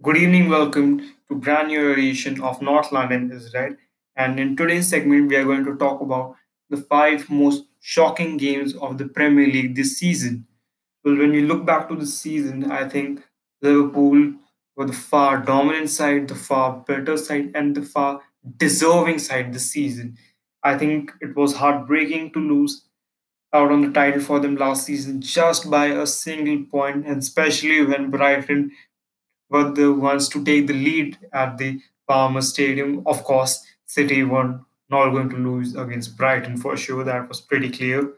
Good evening, welcome to brand new edition of North London is Red. And in today's segment, we are going to talk about the five most shocking games of the Premier League this season. Well, when you look back to the season, I think Liverpool were the far dominant side, the far better side, and the far deserving side this season. I think it was heartbreaking to lose out on the title for them last season just by a single point, and especially when Brighton were the ones to take the lead at the Falmer Stadium. Of course, City were not going to lose against Brighton for sure. That was pretty clear.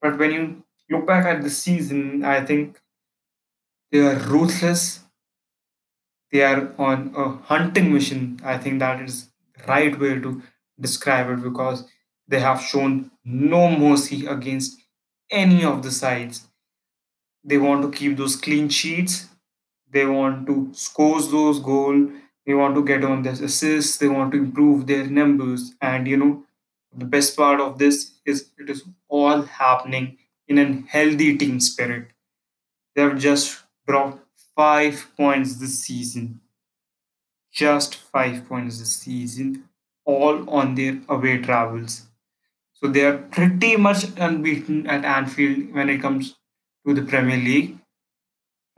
But when you look back at the season, I think they are ruthless. They are on a hunting mission. I think that is the right way to describe it because they have shown no mercy against any of the sides. They want to keep those clean sheets they want to score those goals they want to get on this assists they want to improve their numbers. And you know the best part of this is it is all happening in a healthy team spirit. They have just brought five points this season. Just five points this season all on their away travels. So they are pretty much unbeaten at anfield when it comes to the premier league.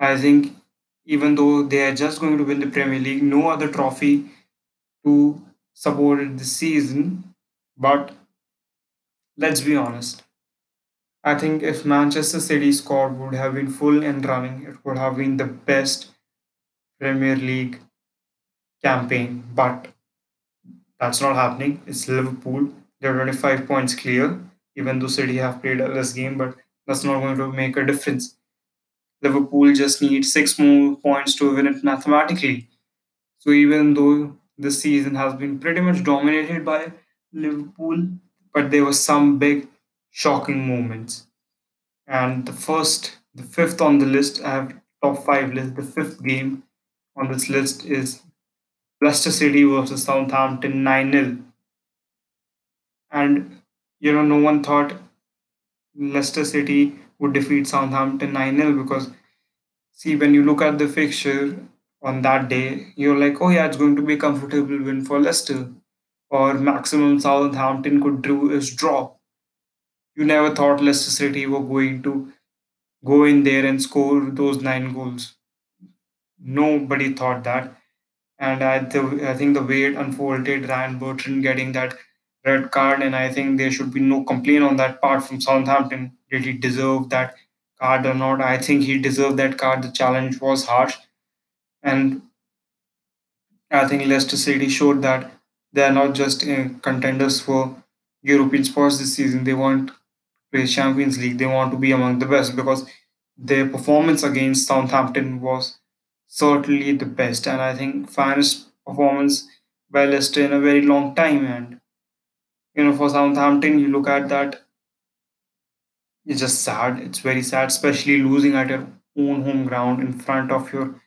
I think even though they are just going to win the Premier League, no other trophy to support this season. But let's be honest. I think if Manchester City squad would have been full and running, it would have been the best Premier League campaign. But that's not happening. It's Liverpool. They're 25 points clear, even though City have played a less game, but that's not going to make a difference. Liverpool just needs six more points to win it mathematically. So even though the season has been pretty much dominated by Liverpool, but there were some big shocking moments. And the first, the fifth on the list, I have top five list. The fifth game on this list is Leicester City versus Southampton 9 0. And you know, no one thought Leicester City would defeat Southampton 9 0 because See, when you look at the fixture on that day, you're like, oh yeah, it's going to be a comfortable win for Leicester. Or maximum Southampton could do is draw. You never thought Leicester City were going to go in there and score those nine goals. Nobody thought that. And I, the, I think the way it unfolded, Ryan Bertrand getting that red card, and I think there should be no complaint on that part from Southampton. Did he deserve that card or not? I think he deserved that card. The challenge was harsh, and I think Leicester City showed that they are not just uh, contenders for European spots this season. They want play Champions League. They want to be among the best because their performance against Southampton was certainly the best, and I think finest performance by Leicester in a very long time. And you know, for Southampton, you look at that it's just sad. It's very sad, especially losing at your own home ground in front of your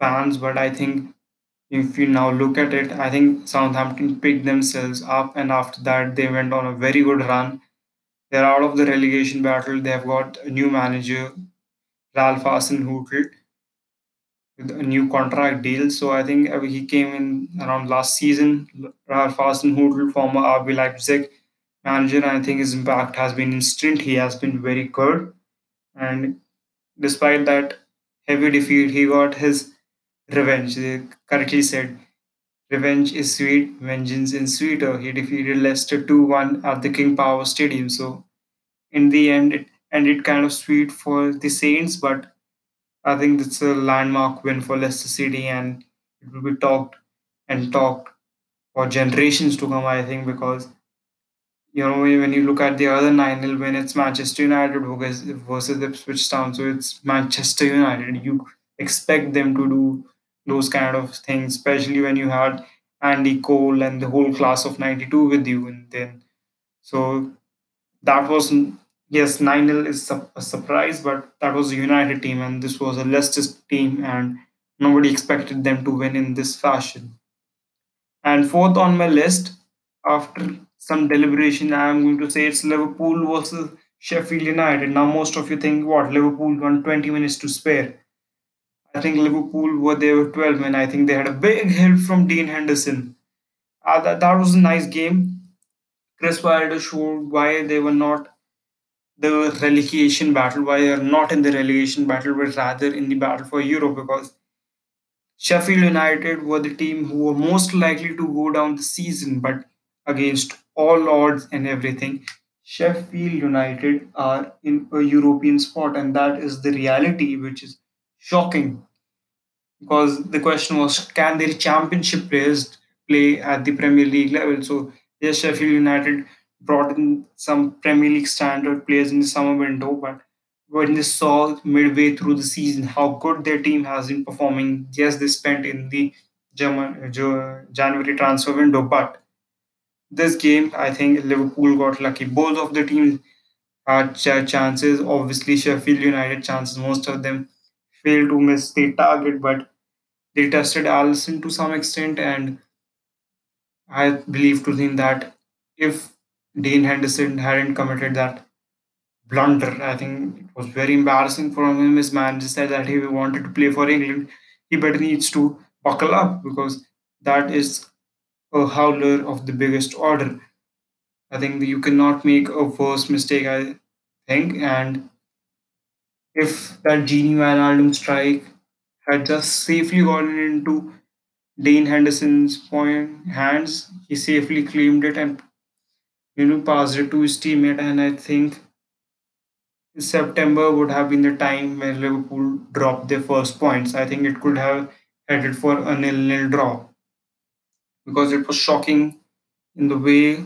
fans. But I think if you now look at it, I think Southampton picked themselves up, and after that, they went on a very good run. They're out of the relegation battle. They've got a new manager, Ralph Hasenhüttl, with a new contract deal. So I think uh, he came in around last season. Ralph Hasenhüttl, former RB Leipzig manager. I think his impact has been instant. He has been very good, and despite that heavy defeat, he got his revenge. They correctly said, "Revenge is sweet, vengeance is sweeter." He defeated Leicester two one at the King Power Stadium. So in the end, it ended kind of sweet for the Saints, but I think it's a landmark win for Leicester City, and it will be talked and talked for generations to come. I think because you know, when you look at the other 9 nil win, it's Manchester United versus versus Ipswich Town. So it's Manchester United. You expect them to do those kind of things, especially when you had Andy Cole and the whole class of 92 with you. And then, so that was, yes, 9 nil is a surprise, but that was a United team, and this was a Leicester team, and nobody expected them to win in this fashion. And fourth on my list, after some deliberation, I am going to say it's Liverpool versus Sheffield United. Now, most of you think what Liverpool won 20 minutes to spare. I think Liverpool were there were 12 men. I think they had a big help from Dean Henderson. Uh, that, that was a nice game. Chris Wilder showed why they were not the relegation battle, why they are not in the relegation battle, but rather in the battle for Europe because Sheffield United were the team who were most likely to go down the season, but against all odds and everything, Sheffield United are in a European spot, and that is the reality, which is shocking because the question was can their championship players play at the Premier League level? So, yes, Sheffield United brought in some Premier League standard players in the summer window, but when they saw midway through the season how good their team has been performing, yes, they spent in the German, uh, January transfer window, but this game, I think Liverpool got lucky. Both of the teams had chances. Obviously, Sheffield United chances. Most of them failed to miss the target, but they tested Alisson to some extent, and I believe to think that if Dean Henderson hadn't committed that blunder, I think it was very embarrassing for him. His manager said that he wanted to play for England. He better needs to buckle up because that is a howler of the biggest order. I think you cannot make a first mistake. I think, and if that Gini Wijnaldum strike had just safely gotten into Dean Henderson's point hands. He safely claimed it and you know passed it to his teammate. And I think September would have been the time when Liverpool dropped their first points. I think it could have headed for a nil-nil draw because it was shocking in the way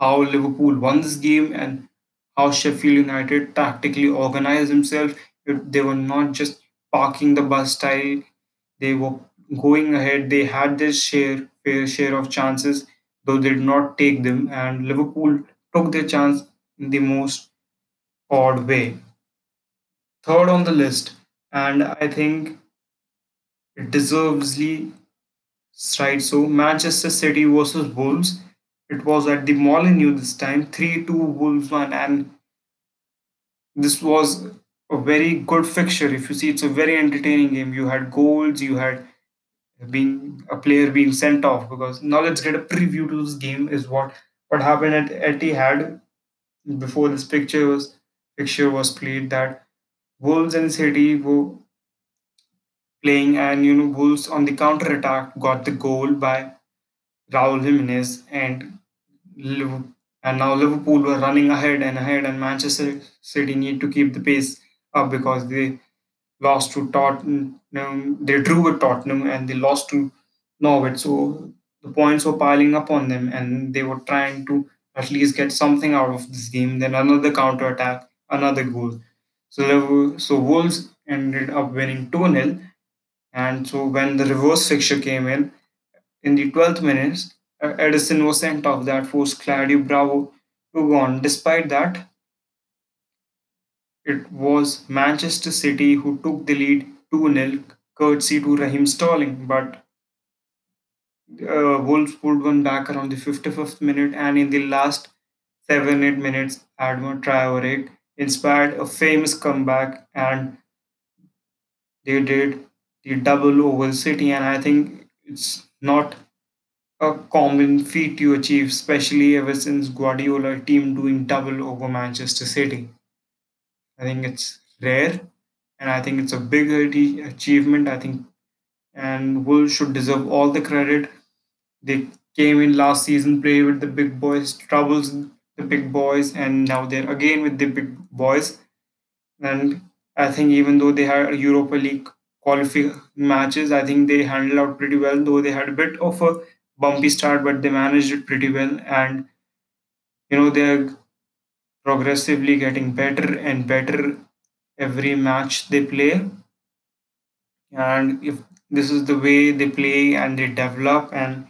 how Liverpool won this game and how Sheffield United tactically organized themselves. They were not just parking the bus style they were going ahead. They had their share, fair share of chances, though they did not take them. And Liverpool took their chance in the most odd way. Third on the list, and I think it deservedly right. So Manchester City versus Wolves. It was at the Molineux this time, 3-2 Wolves won, and this was a very good fixture. If you see, it's a very entertaining game. You had goals, you had being a player being sent off because now let's get a preview to this game is what what happened at Etihad before this picture was picture was played that Wolves and City were playing and you know Wolves on the counter attack got the goal by Raul Jimenez and and now Liverpool were running ahead and ahead and Manchester City need to keep the pace up because they lost to Tottenham. They drew with Tottenham and they lost to Norwich. So the points were piling up on them and they were trying to at least get something out of this game. Then another counter attack, another goal. So, so Wolves ended up winning two 0 And so when the reverse fixture came in, in the 12th minute, Ederson was sent off. That forced Claudio Bravo to go on. Despite that, it was Manchester City who took the lead 2 0, courtesy to Raheem Sterling. But uh, Wolves pulled one back around the 55th minute, and in the last 7 8 minutes, Adama Traore inspired a famous comeback and they did the double over City. And I think it's not a common feat to achieve, especially ever since Guardiola team doing double over Manchester City. I think it's rare, and I think it's a big achievement. I think, and Wolves should deserve all the credit. They came in last season, play with the big boys, troubles the big boys, and now they're again with the big boys. And I think even though they had Europa League qualifying matches, I think they handled out pretty well. Though they had a bit of a bumpy start, but they managed it pretty well. And you know they're progressively getting better and better every match they play. And if this is the way they play and they develop and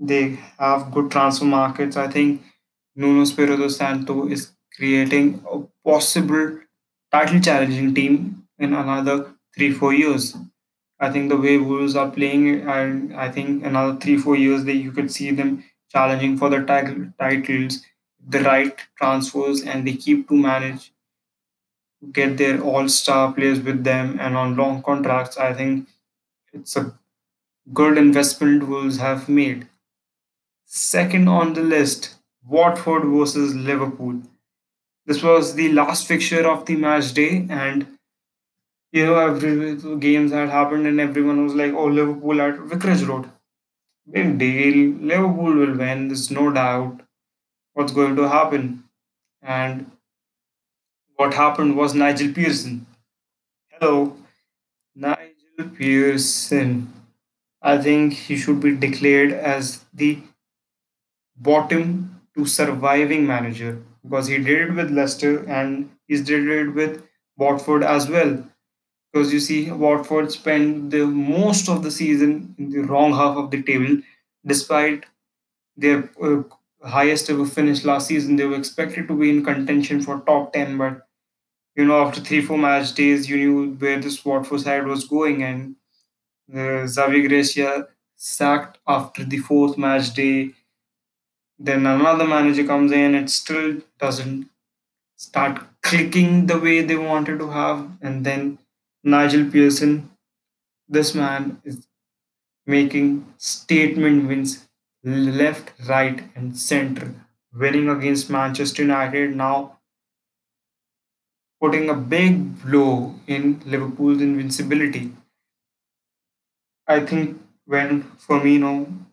they have good transfer markets, I think Nuno Espirito Santo is creating a possible title challenging team in another three, four years. I think the way Wolves are playing, and I think another three, four years, that you could see them challenging for the title, titles, the right transfers, and they keep to manage get their all-star players with them and on long contracts. I think it's a good investment Wolves have made. Second on the list, Watford versus Liverpool. This was the last fixture of the match day, and you know every games had happened, and everyone was like, "Oh, Liverpool at Vicarage Road, big deal. Liverpool will win. There's no doubt what's going to happen." And what happened was Nigel Pearson. Hello, Nigel Pearson. I think he should be declared as the bottom to surviving manager because he did it with Leicester and he's did it with Watford as well. Because you see, Watford spent the most of the season in the wrong half of the table, despite their uh, highest ever finish last season. They were expected to be in contention for top ten, but you know, after three four match days, you knew where this Watford side was going, and uh, Javi Gracia sacked after the fourth match day Then another manager comes in, it still doesn't start clicking the way they wanted to have. And then Nigel Pearson, this man is making statement wins left, right, and center, winning against Manchester United, now putting a big blow in Liverpool's invincibility. I think when Firmino,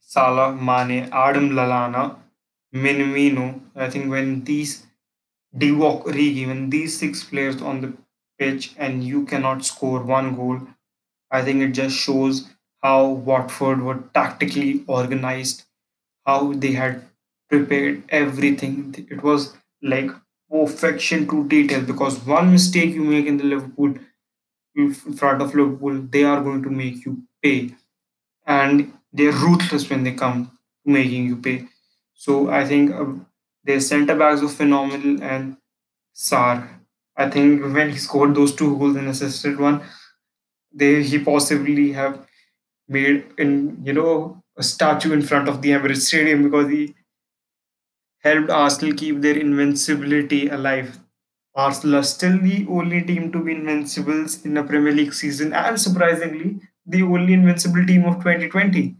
Salah, Mane, Adam Lallana, Minamino, I think when these Divock Origi, when these six players on the pitch and you cannot score one goal, I think it just shows how Watford were tactically organized, how they had prepared everything. It was like perfection to detail because one mistake you make in the Liverpool in front of Liverpool, they are going to make you pay. And they're ruthless when they come to making you pay. So I think uh, their centre backs were phenomenal and Sarr. I think when he scored those two goals and assisted one, they he possibly have made in you know a statue in front of the Emirates Stadium because he helped Arsenal keep their invincibility alive. Arsenal are still the only team to be invincibles in a Premier League season, and surprisingly, the only invincible team of 2020.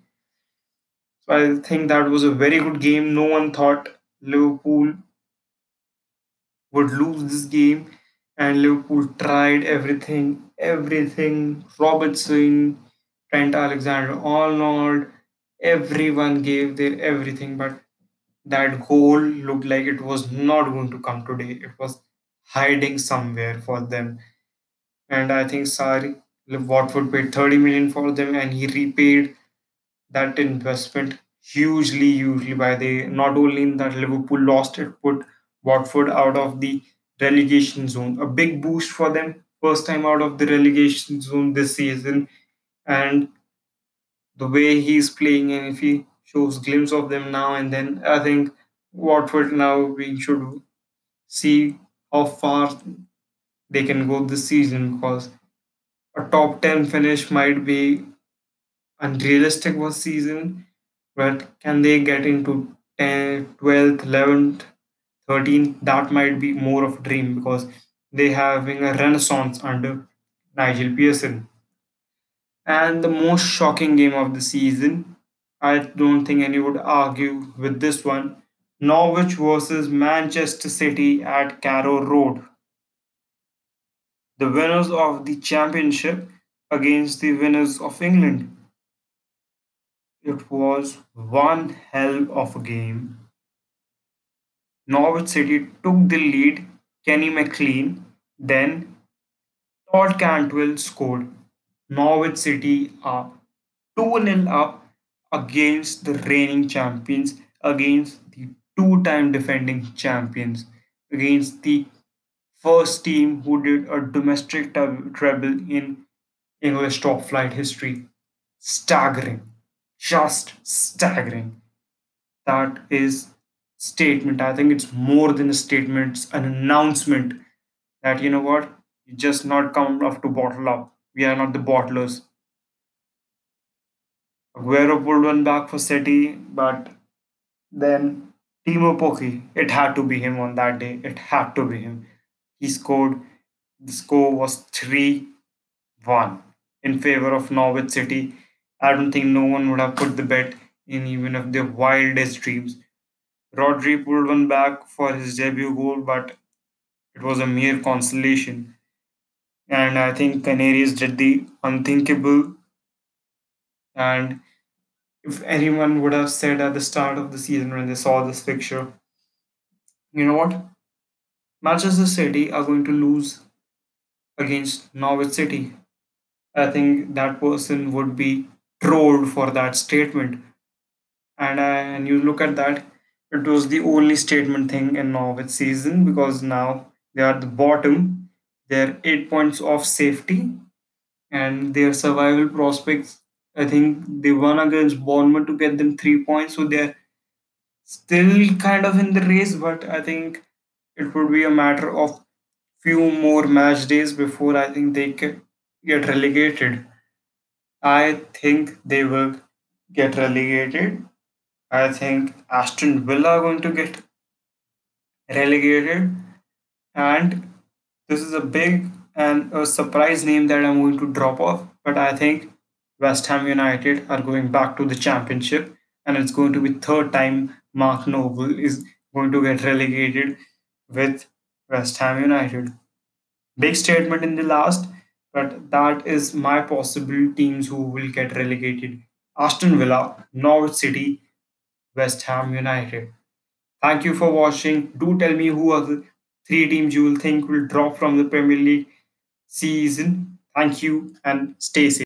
So I think that was a very good game. No one thought Liverpool would lose this game, and Liverpool tried everything, everything. Robertson, Trent Alexander Arnold, everyone gave their everything, but that goal looked like it was not going to come today. It was hiding somewhere for them. And I think Sarr, Watford paid 30 million for them and he repaid that investment hugely, hugely by the not only in that Liverpool lost it, put Watford out of the relegation zone. A big boost for them, first time out of the relegation zone this season. And the way he's playing, and if he shows glimpse of them now and then, I think Watford now we should see how far they can go this season because a top 10 finish might be unrealistic this season but can they get into 10th 12th 11th 13th that might be more of a dream because they having a renaissance under nigel pearson and the most shocking game of the season i don't think anyone would argue with this one norwich versus manchester city at carrow road. The winners of the championship against the winners of england. It was one hell of a game. Norwich City took the lead, Kenny McLean, then Todd Cantwell scored. Norwich City are 2 nil up against the reigning champions, against the two time defending champions, against the first team who did a domestic treble in English top flight history. Staggering. Just staggering. That is statement. I think it's more than a statement, it's an announcement that you know what, you just not come up to bottle up. We are not the bottlers. Aguero pulled one back for City, but then Teemu Pukki, it had to be him on that day. It had to be him. he scored. The score was 3 1 in favor of Norwich City. I don't think no one would have put the bet in even of their wildest dreams. Rodri pulled one back for his debut goal, but it was a mere consolation. And I think Canaries did the unthinkable. And if anyone would have said at the start of the season when they saw this fixture, you know what? Manchester City are going to lose against Norwich City. I think that person would be trolled for that statement. And, uh, and you look at that, it was the only statement thing in Norwich season because now they are at the bottom. They're eight points of safety and their survival prospects. I think they won against Bournemouth to get them three points, so they're still kind of in the race. But I think it would be a matter of few more match days before I think they get relegated. I think they will get relegated. I think Aston Villa are going to get relegated, and this is a big and a surprise name that I'm going to drop off. But I think West Ham United are going back to the championship, and it's going to be third time Mark Noble is going to get relegated with West Ham United. Big statement in the last, but that is my possible teams who will get relegated. Aston Villa, Norwich City, West Ham United. Thank you for watching. Do tell me who are the three teams you will think will drop from the Premier League season. Thank you and stay safe.